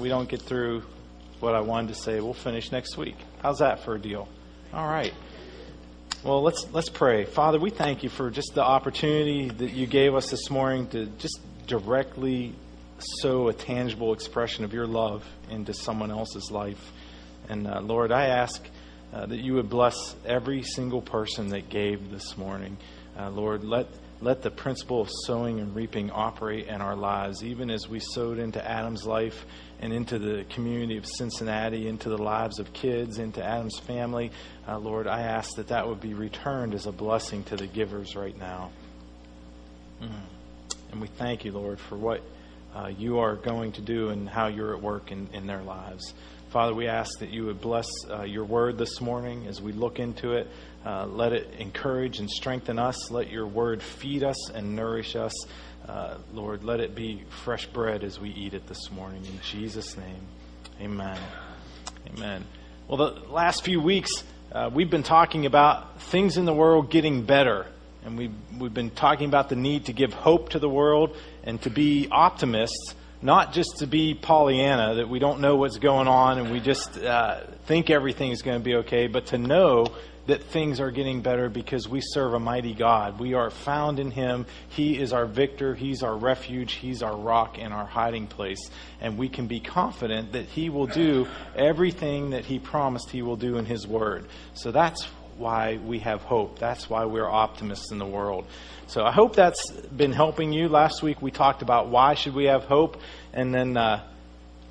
we don't get through what I wanted to say, we'll finish next week. How's that for a deal? All right. Well, let's let's pray. Father, we thank you for just the opportunity that you gave us this morning to just directly sow a tangible expression of your love into someone else's life. And uh, Lord, I ask uh, that you would bless every single person that gave this morning. Uh, Lord, let let the principle of sowing and reaping operate in our lives, even as we sowed into Adam's life and into the community of Cincinnati, into the lives of kids, into Adam's family. Uh, Lord, I ask that that would be returned as a blessing to the givers right now. Mm. And we thank you, Lord, for what uh, you are going to do and how you're at work in, in their lives. Father, we ask that you would bless uh, your word this morning as we look into it. Uh, let it encourage and strengthen us. Let your word feed us and nourish us. Uh, Lord, let it be fresh bread as we eat it this morning. In Jesus' name, amen. Amen. Well, the last few weeks, uh, we've been talking about things in the world getting better. And we've, we've been talking about the need to give hope to the world and to be optimists, not just to be Pollyanna, that we don't know what's going on and we just uh, think everything is going to be okay, but to know that things are getting better because we serve a mighty God. We are found in Him. He is our victor. He's our refuge. He's our rock and our hiding place. And we can be confident that He will do everything that He promised He will do in His Word. So that's why we have hope. That's why we're optimists in the world. So I hope that's been helping you. Last week we talked about why should we have hope, and then uh,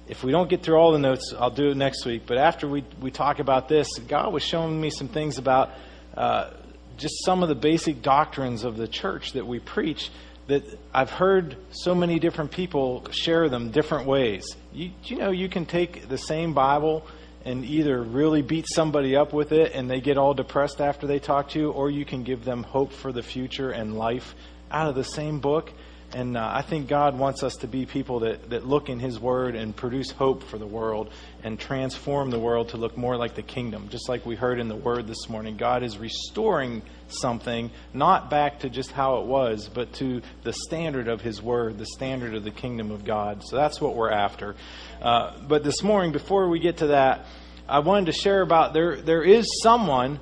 if we don't get through all the notes, I'll do it next week. But after we, we talk about this, God was showing me some things about uh, just some of the basic doctrines of the church that we preach that I've heard so many different people share them different ways. You, you know, you can take the same Bible and either really beat somebody up with it and they get all depressed after they talk to you, or you can give them hope for the future and life out of the same book. And uh, I think God wants us to be people that, that look in His Word and produce hope for the world and transform the world to look more like the kingdom. Just like we heard in the Word this morning, God is restoring something, not back to just how it was, but to the standard of His Word, the standard of the kingdom of God. So that's what we're after. Uh, but this morning, before we get to that, I wanted to share about there, there is someone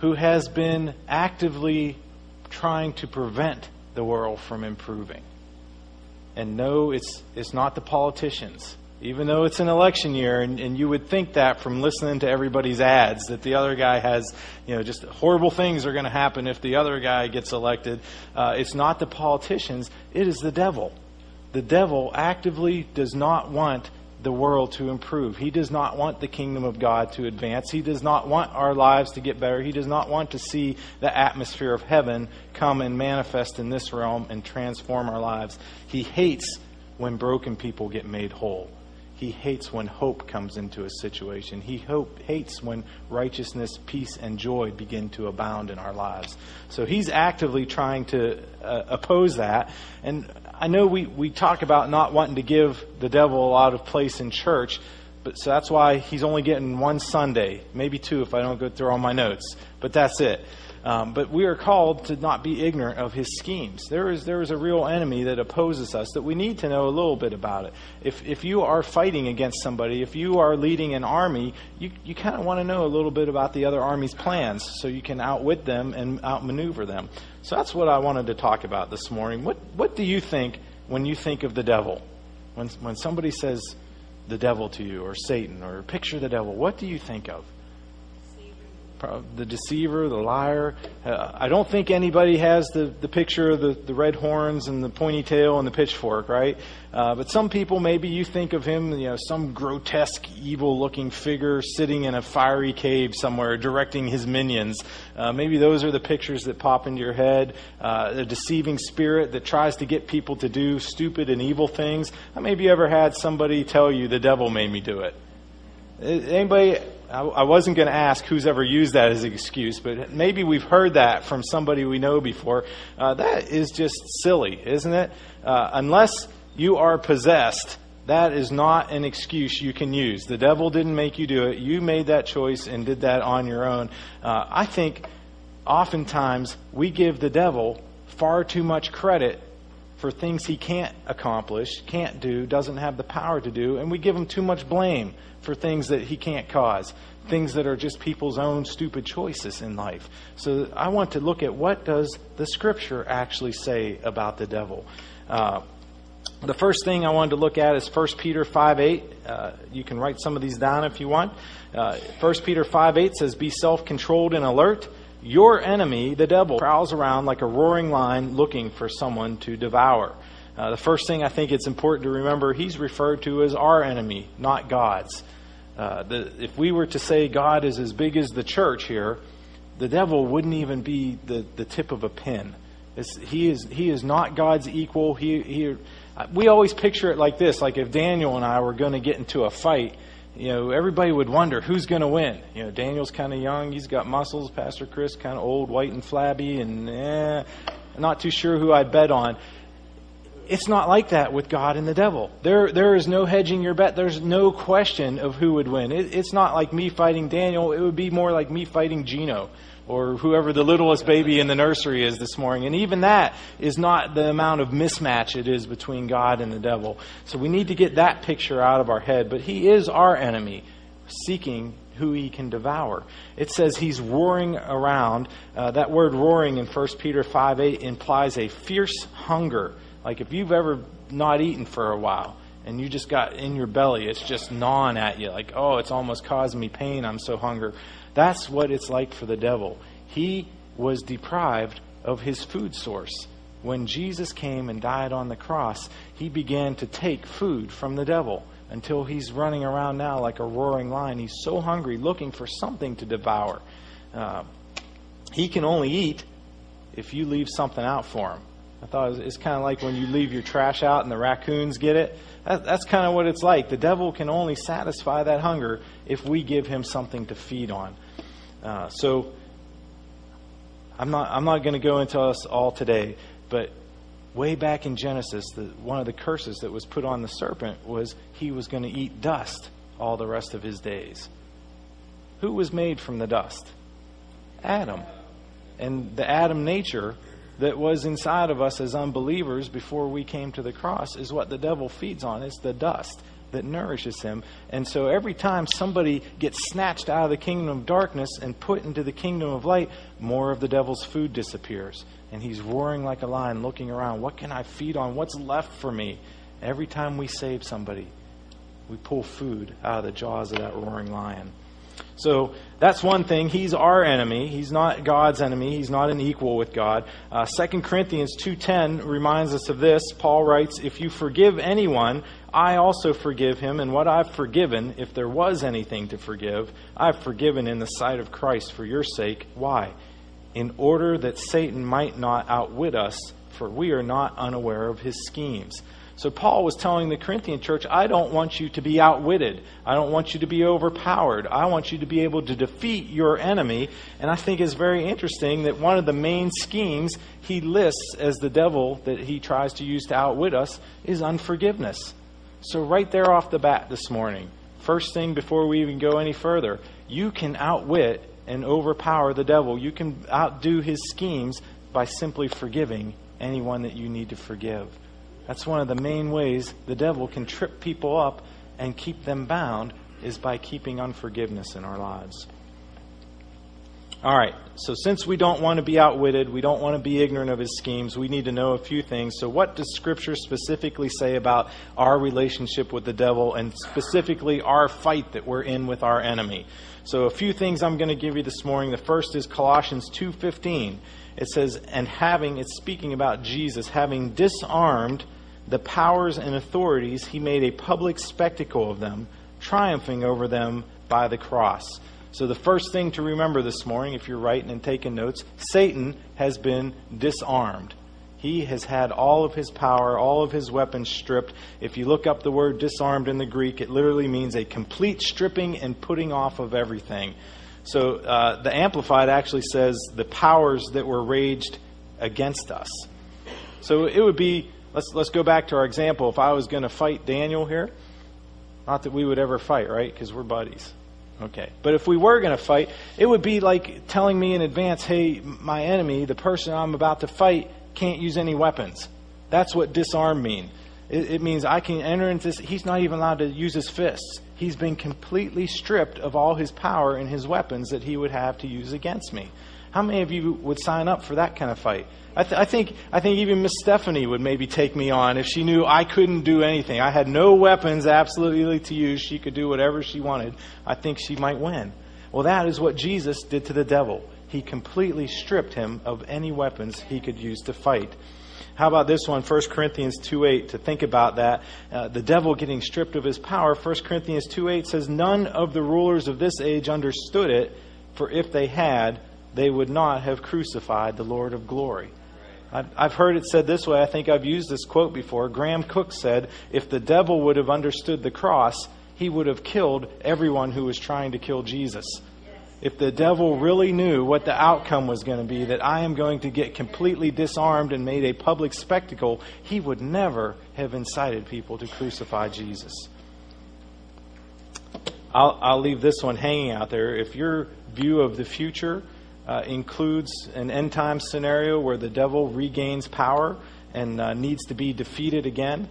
who has been actively trying to prevent the world from improving. And no, it's, it's not the politicians. Even though it's an election year, and, and you would think that from listening to everybody's ads, that the other guy has, you know, just horrible things are going to happen if the other guy gets elected. Uh, it's not the politicians, it is the devil. The devil actively does not want the world to improve. He does not want the kingdom of God to advance. He does not want our lives to get better. He does not want to see the atmosphere of heaven come and manifest in this realm and transform our lives. He hates when broken people get made whole. He hates when hope comes into a situation. He hope, hates when righteousness, peace, and joy begin to abound in our lives. So he's actively trying to uh, oppose that. And I know we, we talk about not wanting to give the devil a lot of place in church, but so that's why he's only getting one Sunday, maybe two if I don't go through all my notes. But that's it. Um, but we are called to not be ignorant of his schemes. There is, there is a real enemy that opposes us that we need to know a little bit about it. If, if you are fighting against somebody, if you are leading an army, you, you kind of want to know a little bit about the other army's plans so you can outwit them and outmaneuver them. So that's what I wanted to talk about this morning. What, what do you think when you think of the devil? When, when somebody says the devil to you or Satan or picture the devil, what do you think of? The deceiver, the liar. Uh, I don't think anybody has the, the picture of the, the red horns and the pointy tail and the pitchfork, right? Uh, but some people, maybe you think of him, you know, some grotesque, evil looking figure sitting in a fiery cave somewhere directing his minions. Uh, maybe those are the pictures that pop into your head. Uh, a deceiving spirit that tries to get people to do stupid and evil things. Maybe you ever had somebody tell you the devil made me do it. Anybody I wasn't going to ask who's ever used that as an excuse, but maybe we've heard that from somebody we know before. Uh, that is just silly, isn't it? Uh, unless you are possessed, that is not an excuse you can use. The devil didn't make you do it. You made that choice and did that on your own. Uh, I think oftentimes we give the devil far too much credit for things he can't accomplish, can't do, doesn't have the power to do, and we give him too much blame for things that he can't cause, things that are just people's own stupid choices in life. So I want to look at what does the scripture actually say about the devil. Uh, the first thing I wanted to look at is 1 Peter 5 8. Uh, you can write some of these down if you want. Uh, 1 Peter 5 8 says, Be self controlled and alert. Your enemy, the devil, prowls around like a roaring lion looking for someone to devour. Uh, the first thing I think it's important to remember, he's referred to as our enemy, not God's. Uh, the, if we were to say God is as big as the church here, the devil wouldn't even be the, the tip of a pin. It's, he is he is not God's equal. He, he we always picture it like this: like if Daniel and I were going to get into a fight, you know, everybody would wonder who's going to win. You know, Daniel's kind of young, he's got muscles. Pastor Chris kind of old, white and flabby, and eh, not too sure who I'd bet on. It's not like that with God and the devil. There, there is no hedging your bet. There's no question of who would win. It, it's not like me fighting Daniel. It would be more like me fighting Gino or whoever the littlest baby in the nursery is this morning. And even that is not the amount of mismatch it is between God and the devil. So we need to get that picture out of our head. But he is our enemy, seeking who he can devour. It says he's roaring around. Uh, that word roaring in 1 Peter 5 8 implies a fierce hunger. Like if you've ever not eaten for a while and you just got in your belly, it's just gnawing at you, like, oh, it's almost causing me pain. I'm so hungry. That's what it's like for the devil. He was deprived of his food source. When Jesus came and died on the cross, he began to take food from the devil until he's running around now like a roaring lion. He's so hungry, looking for something to devour. Uh, he can only eat if you leave something out for him. I thought it it's kind of like when you leave your trash out and the raccoons get it. That, that's kind of what it's like. The devil can only satisfy that hunger if we give him something to feed on. Uh, so I'm not I'm not going to go into us all today, but way back in Genesis, the, one of the curses that was put on the serpent was he was going to eat dust all the rest of his days. Who was made from the dust? Adam. And the Adam nature that was inside of us as unbelievers before we came to the cross is what the devil feeds on. It's the dust that nourishes him. And so every time somebody gets snatched out of the kingdom of darkness and put into the kingdom of light, more of the devil's food disappears. And he's roaring like a lion, looking around. What can I feed on? What's left for me? Every time we save somebody, we pull food out of the jaws of that roaring lion. So that's one thing. He's our enemy. He's not God's enemy. He's not an equal with God. Uh, 2 Corinthians 2.10 reminds us of this. Paul writes, If you forgive anyone, I also forgive him. And what I've forgiven, if there was anything to forgive, I've forgiven in the sight of Christ for your sake. Why? In order that Satan might not outwit us, for we are not unaware of his schemes. So Paul was telling the Corinthian church, I don't want you to be outwitted. I don't want you to be overpowered. I want you to be able to defeat your enemy. And I think it's very interesting that one of the main schemes he lists as the devil that he tries to use to outwit us is unforgiveness. So right there off the bat this morning, first thing before we even go any further, you can outwit and overpower the devil. You can outdo his schemes by simply forgiving anyone that you need to forgive. That's one of the main ways the devil can trip people up and keep them bound is by keeping unforgiveness in our lives. All right, so since we don't want to be outwitted, we don't want to be ignorant of his schemes, we need to know a few things. So, what does Scripture specifically say about our relationship with the devil and specifically our fight that we're in with our enemy? So, a few things I'm going to give you this morning. The first is Colossians 2:15. It says, "And having," it's speaking about Jesus, having disarmed the powers and authorities, he made a public spectacle of them, triumphing over them by the cross. So, the first thing to remember this morning, if you're writing and taking notes, Satan has been disarmed. He has had all of his power, all of his weapons stripped. If you look up the word disarmed in the Greek, it literally means a complete stripping and putting off of everything. So, uh, the Amplified actually says the powers that were raged against us. So, it would be let's let's go back to our example. If I was going to fight Daniel here, not that we would ever fight, right? Because we're buddies. Okay. But if we were going to fight, it would be like telling me in advance, "Hey, my enemy, the person I'm about to fight, can't use any weapons." That's what disarm means. It, it means I can enter into this. He's not even allowed to use his fists. He's been completely stripped of all his power and his weapons that he would have to use against me. How many of you would sign up for that kind of fight? I, th- I think I think even Miss Stephanie would maybe take me on if she knew I couldn't do anything. I had no weapons absolutely to use. She could do whatever she wanted. I think she might win. Well, that is what Jesus did to the devil. He completely stripped him of any weapons he could use to fight. How about this one, 1 Corinthians 2.8, to think about that. Uh, the devil getting stripped of his power. 1 Corinthians 2.8 says, None of the rulers of this age understood it, for if they had, they would not have crucified the Lord of glory. I've heard it said this way. I think I've used this quote before. Graham Cooke said, If the devil would have understood the cross, he would have killed everyone who was trying to kill Jesus. If the devil really knew what the outcome was going to be, that I am going to get completely disarmed and made a public spectacle, he would never have incited people to crucify Jesus. I'll, I'll leave this one hanging out there. If your view of the future uh, includes an end time scenario where the devil regains power and uh, needs to be defeated again,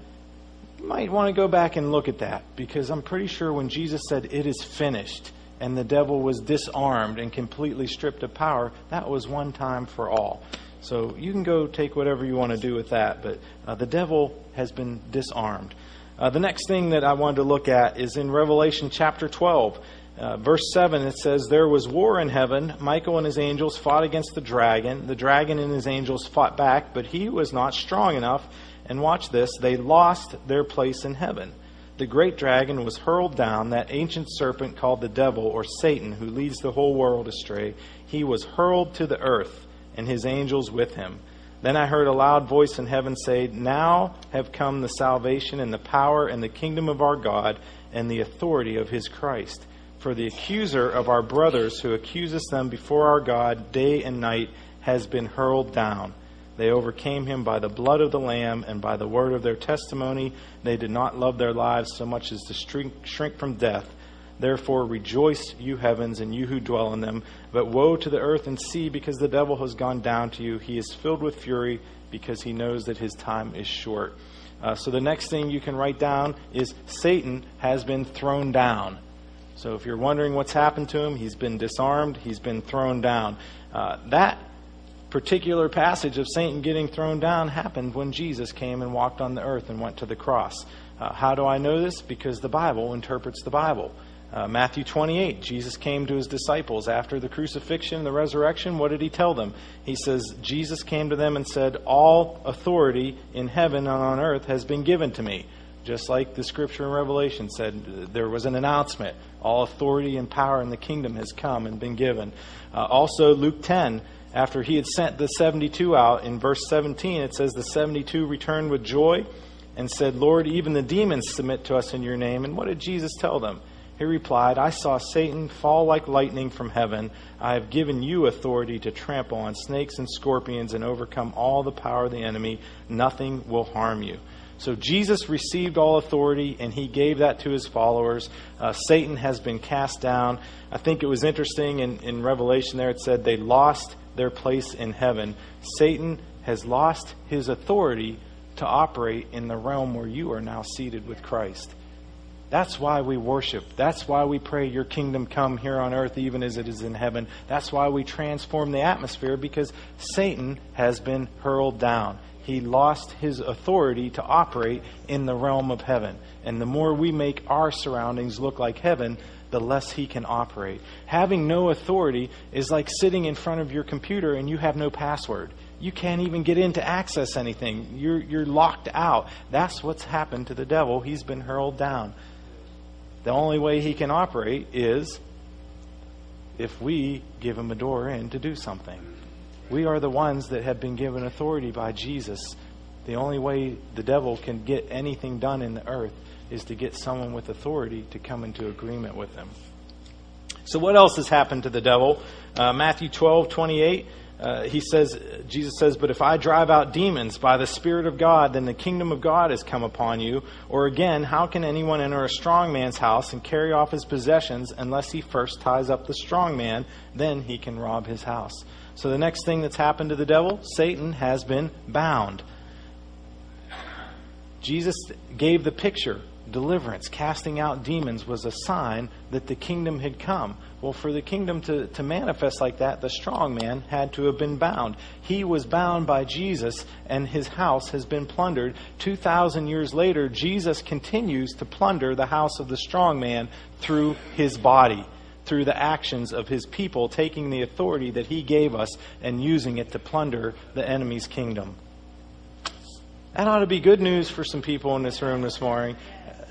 you might want to go back and look at that because I'm pretty sure when Jesus said, It is finished, and the devil was disarmed and completely stripped of power, that was one time for all. So you can go take whatever you want to do with that, but uh, the devil has been disarmed. Uh, the next thing that I wanted to look at is in Revelation chapter 12. Uh, verse 7, it says, There was war in heaven. Michael and his angels fought against the dragon. The dragon and his angels fought back, but he was not strong enough. And watch this, they lost their place in heaven. The great dragon was hurled down, that ancient serpent called the devil or Satan, who leads the whole world astray. He was hurled to the earth, and his angels with him. Then I heard a loud voice in heaven say, Now have come the salvation and the power and the kingdom of our God and the authority of his Christ. For the accuser of our brothers who accuses them before our God day and night has been hurled down. They overcame him by the blood of the Lamb and by the word of their testimony. They did not love their lives so much as to shrink, from death. Therefore rejoice, you heavens, and you who dwell in them. But woe to the earth and sea, because the devil has gone down to you. He is filled with fury, because he knows that his time is short. Uh, so the next thing you can write down is Satan has been thrown down. So if you're wondering what's happened to him, he's been disarmed, he's been thrown down. Uh, that particular passage of Satan getting thrown down happened when Jesus came and walked on the earth and went to the cross. Uh, how do I know this? Because the Bible interprets the Bible. Uh, Matthew 28, Jesus came to his disciples after the crucifixion, the resurrection. What did he tell them? He says, Jesus came to them and said, All authority in heaven and on earth has been given to me. Just like the scripture in Revelation said, there was an announcement. All authority and power in the kingdom has come and been given. Uh, also, Luke 10, after he had sent the 72 out, in verse 17, it says, The 72 returned with joy and said, Lord, even the demons submit to us in your name. And what did Jesus tell them? He replied, I saw Satan fall like lightning from heaven. I have given you authority to trample on snakes and scorpions and overcome all the power of the enemy. Nothing will harm you. So Jesus received all authority and he gave that to his followers. Uh, Satan has been cast down. I think it was interesting in, in Revelation there it said they lost their place in heaven. Satan has lost his authority to operate in the realm where you are now seated with Christ. That's why we worship. That's why we pray, Your kingdom come here on earth, even as it is in heaven. That's why we transform the atmosphere, because Satan has been hurled down he lost his authority to operate in the realm of heaven. And the more we make our surroundings look like heaven, the less he can operate. Having no authority is like sitting in front of your computer and you have no password. You can't even get in to access anything. You're, you're locked out. That's what's happened to the devil. He's been hurled down. The only way he can operate is if we give him a door in to do something. We are the ones that have been given authority by Jesus. The only way the devil can get anything done in the earth is to get someone with authority to come into agreement with them. So, what else has happened to the devil? Uh, Matthew 12, 28. Uh, he says, Jesus says, But if I drive out demons by the Spirit of God, then the kingdom of God has come upon you. Or again, how can anyone enter a strong man's house and carry off his possessions unless he first ties up the strong man? Then he can rob his house. So the next thing that's happened to the devil, Satan has been bound. Jesus gave the picture deliverance, casting out demons was a sign that the kingdom had come. Well, for the kingdom to, to manifest like that, the strong man had to have been bound. He was bound by Jesus, and his house has been plundered. 2,000 years later, Jesus continues to plunder the house of the strong man through his body, through the actions of his people, taking the authority that he gave us and using it to plunder the enemy's kingdom. That ought to be good news for some people in this room this morning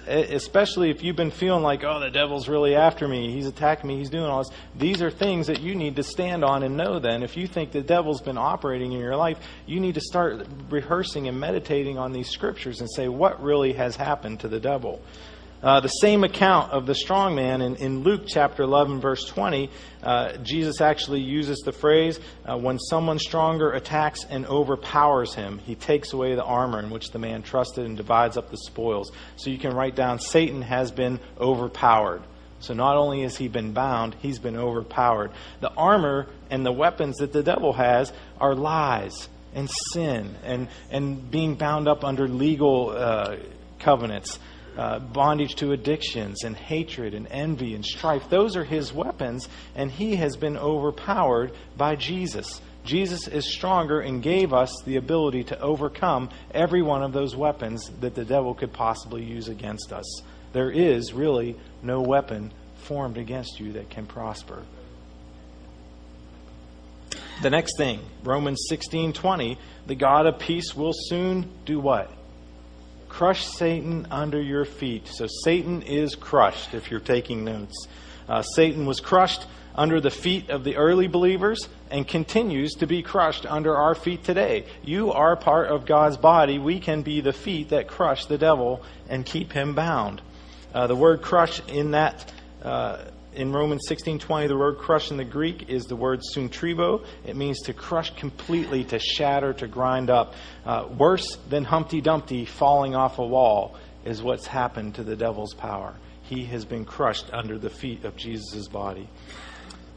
especially if you've been feeling like, oh, the devil's really after me, he's attacking me, he's doing all this. These are things that you need to stand on and know then. If you think the devil's been operating in your life, you need to start rehearsing and meditating on these scriptures and say, what really has happened to the devil? Uh, the same account of the strong man in, in Luke chapter 11, verse 20, uh, Jesus actually uses the phrase, uh, when someone stronger attacks and overpowers him, he takes away the armor in which the man trusted and divides up the spoils. So you can write down, Satan has been overpowered. So not only has he been bound, he's been overpowered. The armor and the weapons that the devil has are lies and sin and, and being bound up under legal uh, covenants uh, bondage to addictions and hatred and envy and strife. Those are his weapons, and he has been overpowered by Jesus. Jesus is stronger and gave us the ability to overcome every one of those weapons that the devil could possibly use against us. There is really no weapon formed against you that can prosper. The next thing, Romans 16:20, the God of peace will soon do what? Crush Satan under your feet. So Satan is crushed, if you're taking notes. Uh, Satan was crushed under the feet of the early believers and continues to be crushed under our feet today. You are part of God's body. We can be the feet that crush the devil and keep him bound. Uh, the word crush in that uh, in Romans 16:20, the word crush in the Greek is the word suntribo. It means to crush completely, to shatter, to grind up. Uh, worse than Humpty Dumpty falling off a wall is what's happened to the devil's power. He has been crushed under the feet of Jesus' body.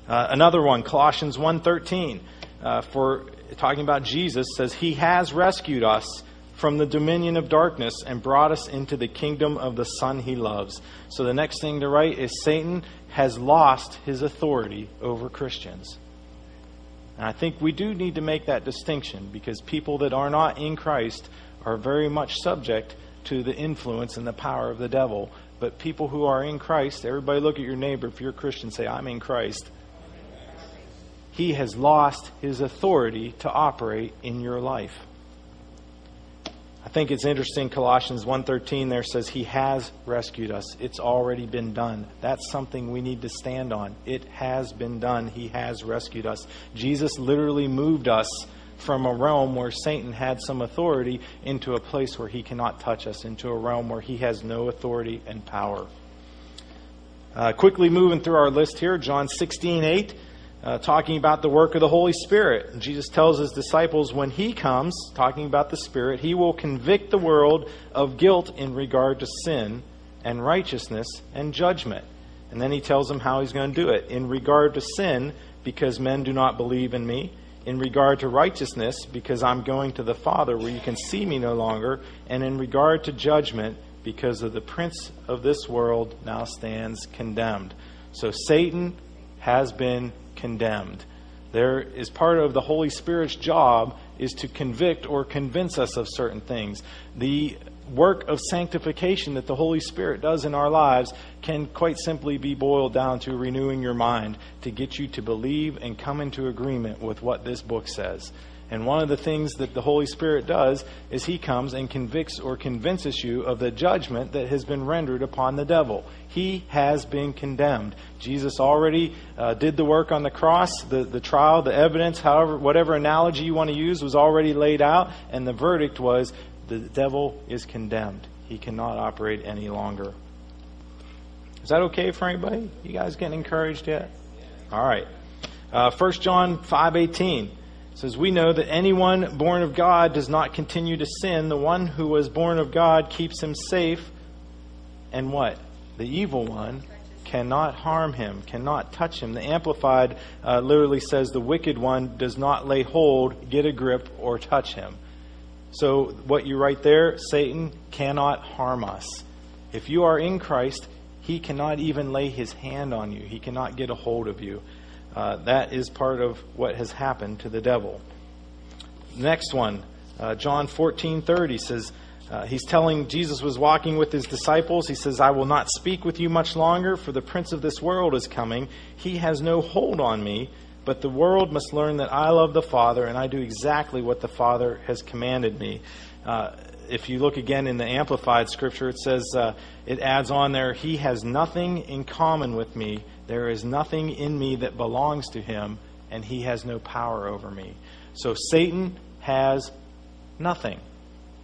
Uh, another one, Colossians 1:13, uh, for talking about Jesus, says, "He has rescued us." from the dominion of darkness and brought us into the kingdom of the Son he loves. So the next thing to write is Satan has lost his authority over Christians. And I think we do need to make that distinction because people that are not in Christ are very much subject to the influence and the power of the devil. But people who are in Christ, everybody look at your neighbor. If you're a Christian, say, I'm in Christ. He has lost his authority to operate in your life. I think it's interesting Colossians 1:13 there says he has rescued us. It's already been done. That's something we need to stand on. It has been done. He has rescued us. Jesus literally moved us from a realm where Satan had some authority into a place where he cannot touch us, into a realm where he has no authority and power. Uh, quickly moving through our list here, John 16, 8 uh, talking about the work of the Holy Spirit. And Jesus tells his disciples when he comes, talking about the Spirit, he will convict the world of guilt in regard to sin and righteousness and judgment. And then he tells them how he's going to do it. In regard to sin, because men do not believe in me. In regard to righteousness, because I'm going to the Father where you can see me no longer. And in regard to judgment, because of the prince of this world now stands condemned. So Satan has been condemned. There is part of the Holy Spirit's job is to convict or convince us of certain things. The work of sanctification that the Holy Spirit does in our lives can quite simply be boiled down to renewing your mind to get you to believe and come into agreement with what this book says. And one of the things that the Holy Spirit does is He comes and convicts or convinces you of the judgment that has been rendered upon the devil. He has been condemned. Jesus already uh, did the work on the cross. The, the trial, the evidence, however, whatever analogy you want to use, was already laid out. And the verdict was the devil is condemned. He cannot operate any longer. Is that okay for anybody? You guys getting encouraged yet? All right. Uh, 1 John 5.18 says, We know that anyone born of God does not continue to sin. The one who was born of God keeps him safe. And what? The evil one cannot harm him, cannot touch him. The Amplified uh, literally says, The wicked one does not lay hold, get a grip, or touch him. So, what you write there, Satan cannot harm us. If you are in Christ, he cannot even lay his hand on you, he cannot get a hold of you. Uh, that is part of what has happened to the devil. Next one, uh, John 14 30 says, uh, he's telling Jesus was walking with his disciples. He says, I will not speak with you much longer, for the prince of this world is coming. He has no hold on me, but the world must learn that I love the Father, and I do exactly what the Father has commanded me. Uh, if you look again in the Amplified Scripture, it says, uh, it adds on there, He has nothing in common with me. There is nothing in me that belongs to Him, and He has no power over me. So Satan has nothing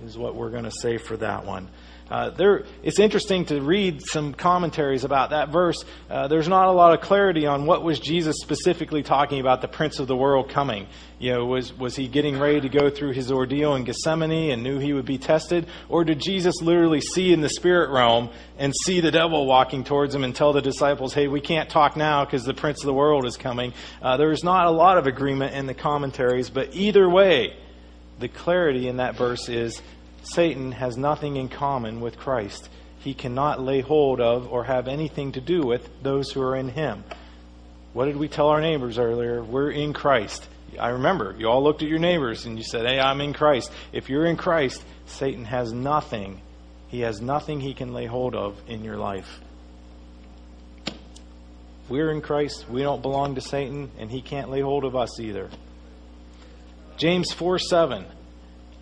is what we're going to say for that one. Uh, there, it's interesting to read some commentaries about that verse. Uh, there's not a lot of clarity on what was Jesus specifically talking about the Prince of the world coming. You know, was was he getting ready to go through his ordeal in Gethsemane and knew he would be tested, or did Jesus literally see in the spirit realm and see the devil walking towards him and tell the disciples, "Hey, we can't talk now because the Prince of the world is coming"? Uh, there's not a lot of agreement in the commentaries, but either way, the clarity in that verse is Satan has nothing in common with Christ. He cannot lay hold of or have anything to do with those who are in him. What did we tell our neighbors earlier? We're in Christ. I remember you all looked at your neighbors and you said, Hey, I'm in Christ. If you're in Christ, Satan has nothing. He has nothing he can lay hold of in your life. We're in Christ. We don't belong to Satan, and he can't lay hold of us either. James 4 7.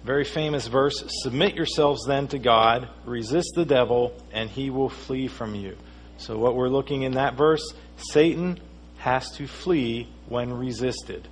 Very famous verse Submit yourselves then to God, resist the devil, and he will flee from you. So, what we're looking in that verse, Satan has to flee when resisted.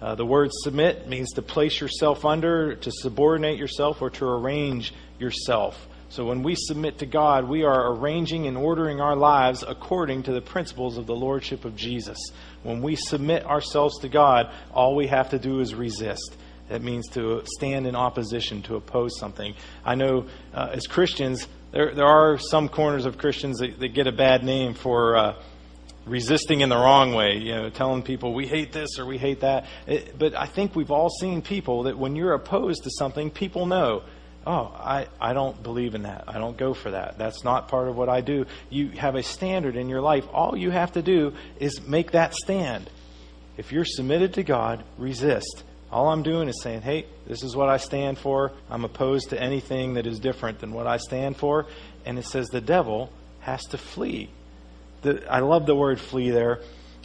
Uh, the word submit means to place yourself under, to subordinate yourself, or to arrange yourself. So when we submit to God, we are arranging and ordering our lives according to the principles of the Lordship of Jesus. When we submit ourselves to God, all we have to do is resist. That means to stand in opposition, to oppose something. I know uh, as Christians, there, there are some corners of Christians that, that get a bad name for uh, resisting in the wrong way, you know, telling people we hate this or we hate that. It, but I think we've all seen people that when you're opposed to something, people know, oh, I, I don't believe in that. I don't go for that. That's not part of what I do. You have a standard in your life. All you have to do is make that stand. If you're submitted to God, resist. All I'm doing is saying, hey, this is what I stand for. I'm opposed to anything that is different than what I stand for. And it says the devil has to flee. The, I love the word flee there.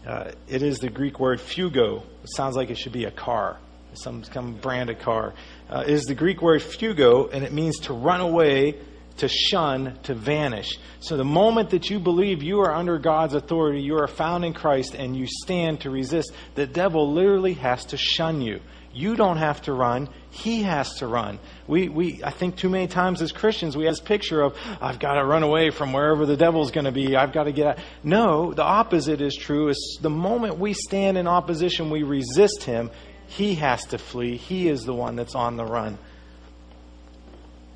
Uh, it is the Greek word fugo. It sounds like it should be a car, some, some brand of car. Uh, is the Greek word fugo, and it means to run away, to shun, to vanish. So the moment that you believe you are under God's authority, you are found in Christ, and you stand to resist, the devil literally has to shun you. You don't have to run. He has to run. We, we, I think too many times as Christians, we have this picture of, I've got to run away from wherever the devil's going to be. I've got to get out. No, the opposite is true. Is the moment we stand in opposition, we resist him. He has to flee. He is the one that's on the run.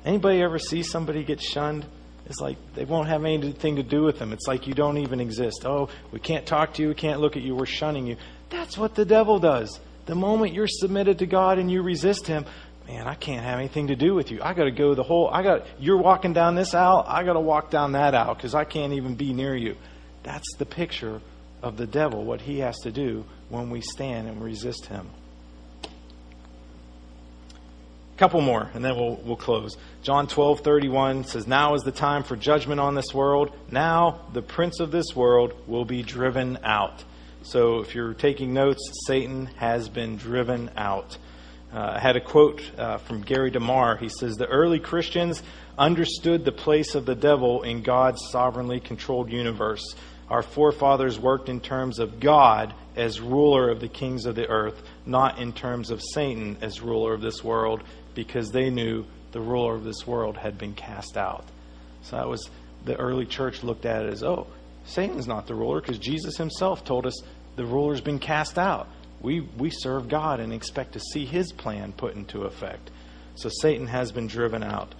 Anybody ever see somebody get shunned? It's like they won't have anything to do with them. It's like you don't even exist. Oh, we can't talk to you. We can't look at you. We're shunning you. That's what the devil does. The moment you're submitted to God and you resist Him, man, I can't have anything to do with you. I got to go the whole. I got you're walking down this aisle. I got to walk down that aisle because I can't even be near you. That's the picture of the devil. What he has to do when we stand and resist him. Couple more, and then we'll we'll close. John twelve thirty one says, "Now is the time for judgment on this world. Now the prince of this world will be driven out." So if you're taking notes, Satan has been driven out. Uh, I had a quote uh, from Gary DeMar. He says, The early Christians understood the place of the devil in God's sovereignly controlled universe. Our forefathers worked in terms of God as ruler of the kings of the earth, not in terms of Satan as ruler of this world, because they knew the ruler of this world had been cast out. So that was the early church looked at it as, oh, Satan's not the ruler because Jesus himself told us the ruler's been cast out. We, we serve God and expect to see his plan put into effect. So Satan has been driven out.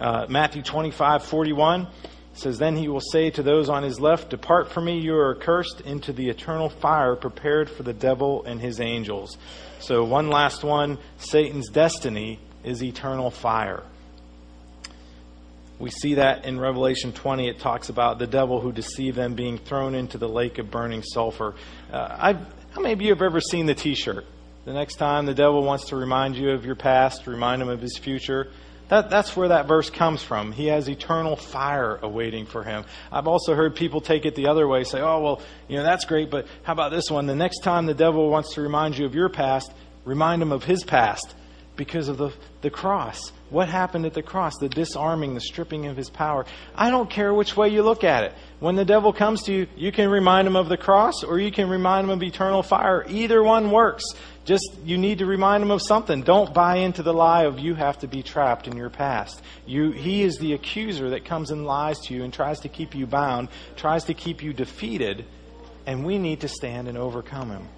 Uh, Matthew 25, 41 says, Then he will say to those on his left, Depart from me, you are cursed, into the eternal fire prepared for the devil and his angels. So, one last one Satan's destiny is eternal fire. We see that in Revelation 20. It talks about the devil who deceived them being thrown into the lake of burning sulfur. Uh, how many of you have ever seen the t shirt? The next time the devil wants to remind you of your past, remind him of his future, that, that's where that verse comes from. He has eternal fire awaiting for him. I've also heard people take it the other way, say, oh, well, you know, that's great, but how about this one? The next time the devil wants to remind you of your past, remind him of his past because of the, the cross. What happened at the cross? The disarming, the stripping of his power. I don't care which way you look at it. When the devil comes to you, you can remind him of the cross or you can remind him of eternal fire. Either one works. Just you need to remind him of something. Don't buy into the lie of you have to be trapped in your past. You, he is the accuser that comes and lies to you and tries to keep you bound, tries to keep you defeated, and we need to stand and overcome him.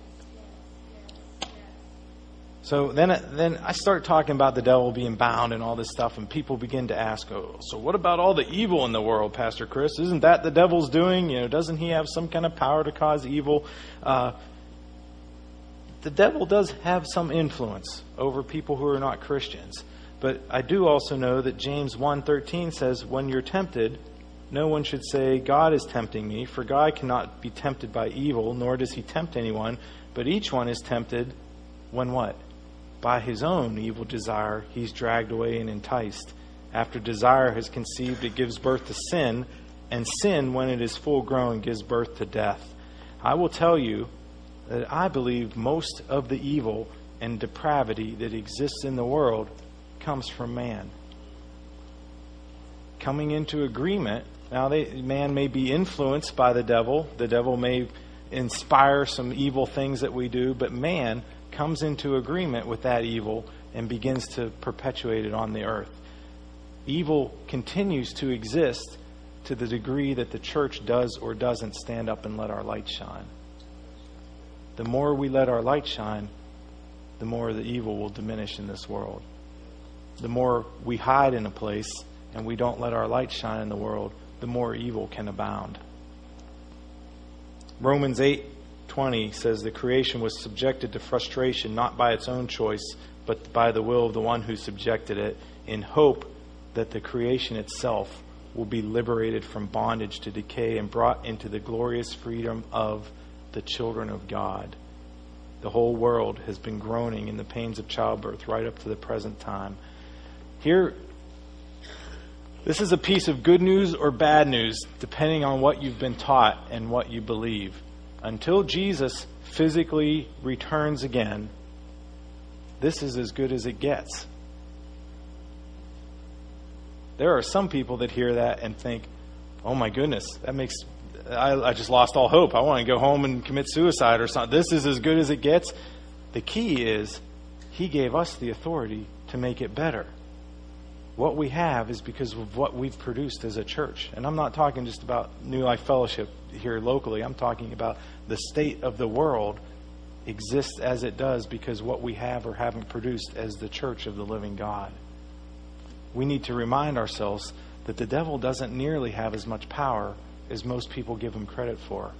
So then, then I start talking about the devil being bound and all this stuff, and people begin to ask, "Oh, so what about all the evil in the world, Pastor Chris? Isn't that the devil's doing? You know, doesn't he have some kind of power to cause evil?" Uh, the devil does have some influence over people who are not Christians, but I do also know that James 1:13 says, "When you're tempted, no one should say, God is tempting me, for God cannot be tempted by evil, nor does he tempt anyone, but each one is tempted when what?" By his own evil desire, he's dragged away and enticed. After desire has conceived, it gives birth to sin, and sin, when it is full grown, gives birth to death. I will tell you that I believe most of the evil and depravity that exists in the world comes from man. Coming into agreement, now they, man may be influenced by the devil, the devil may inspire some evil things that we do, but man comes into agreement with that evil and begins to perpetuate it on the earth. Evil continues to exist to the degree that the church does or doesn't stand up and let our light shine. The more we let our light shine, the more the evil will diminish in this world. The more we hide in a place and we don't let our light shine in the world, the more evil can abound. Romans 8 20 says the creation was subjected to frustration not by its own choice, but by the will of the one who subjected it, in hope that the creation itself will be liberated from bondage to decay and brought into the glorious freedom of the children of God. The whole world has been groaning in the pains of childbirth right up to the present time. Here, this is a piece of good news or bad news, depending on what you've been taught and what you believe until Jesus physically returns again, this is as good as it gets. There are some people that hear that and think, oh my goodness, that makes, I, I just lost all hope. I want to go home and commit suicide or something. This is as good as it gets. The key is, He gave us the authority to make it better what we have is because of what we've produced as a church. And I'm not talking just about New Life Fellowship here locally, I'm talking about the state of the world exists as it does because what we have or haven't produced as the church of the living God. We need to remind ourselves that the devil doesn't nearly have as much power as most people give him credit for.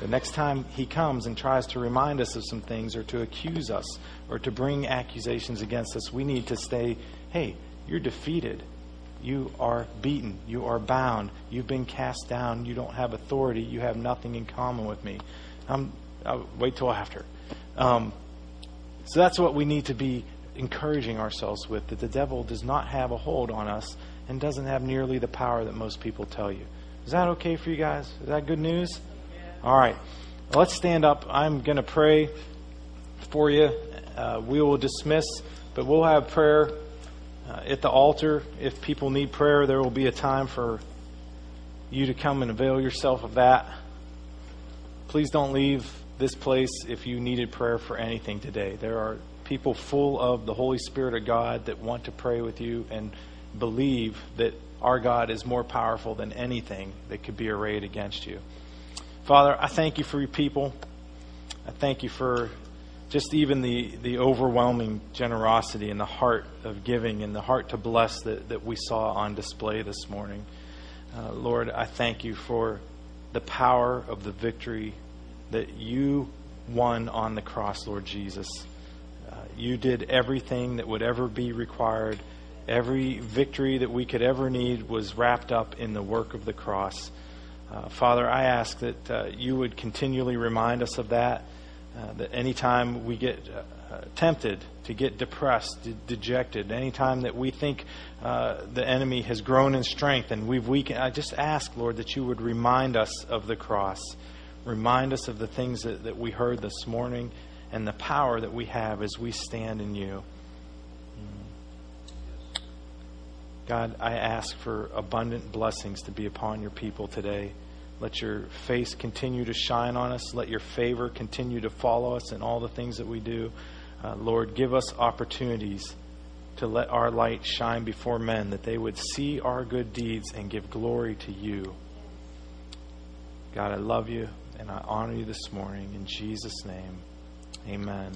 The next time he comes and tries to remind us of some things or to accuse us or to bring accusations against us, we need to stay, hey, you're defeated. You are beaten. You are bound. You've been cast down. You don't have authority. You have nothing in common with me. I'm, I'll wait till after. Um, so that's what we need to be encouraging ourselves with that the devil does not have a hold on us and doesn't have nearly the power that most people tell you. Is that okay for you guys? Is that good news? All right. Well, let's stand up. I'm going to pray for you. Uh, we will dismiss, but we'll have prayer uh, at the altar, if people need prayer, there will be a time for you to come and avail yourself of that. Please don't leave this place if you needed prayer for anything today. There are people full of the Holy Spirit of God that want to pray with you and believe that our God is more powerful than anything that could be arrayed against you. Father, I thank you for your people. I thank you for just even the, the overwhelming generosity and the heart of giving and the heart to bless that, that we saw on display this morning. Uh, Lord, I thank you for the power of the victory that you won on the cross, Lord Jesus. Uh, you did everything that would ever be required. Every victory that we could ever need was wrapped up in the work of the cross. Uh, Father, I ask that uh, you would continually remind us of that, uh, that anytime we get uh, tempted to get depressed, de- dejected, anytime that we think uh, the enemy has grown in strength and we've weakened, I just ask, Lord, that you would remind us of the cross. Remind us of the things that, that we heard this morning and the power that we have as we stand in you. God, I ask for abundant blessings to be upon your people today. Let your face continue to shine on us. Let your favor continue to follow us in all the things that we do. Uh, Lord, give us opportunities to let our light shine before men, that they would see our good deeds and give glory to you. God, I love you and I honor you this morning. In Jesus' name, amen.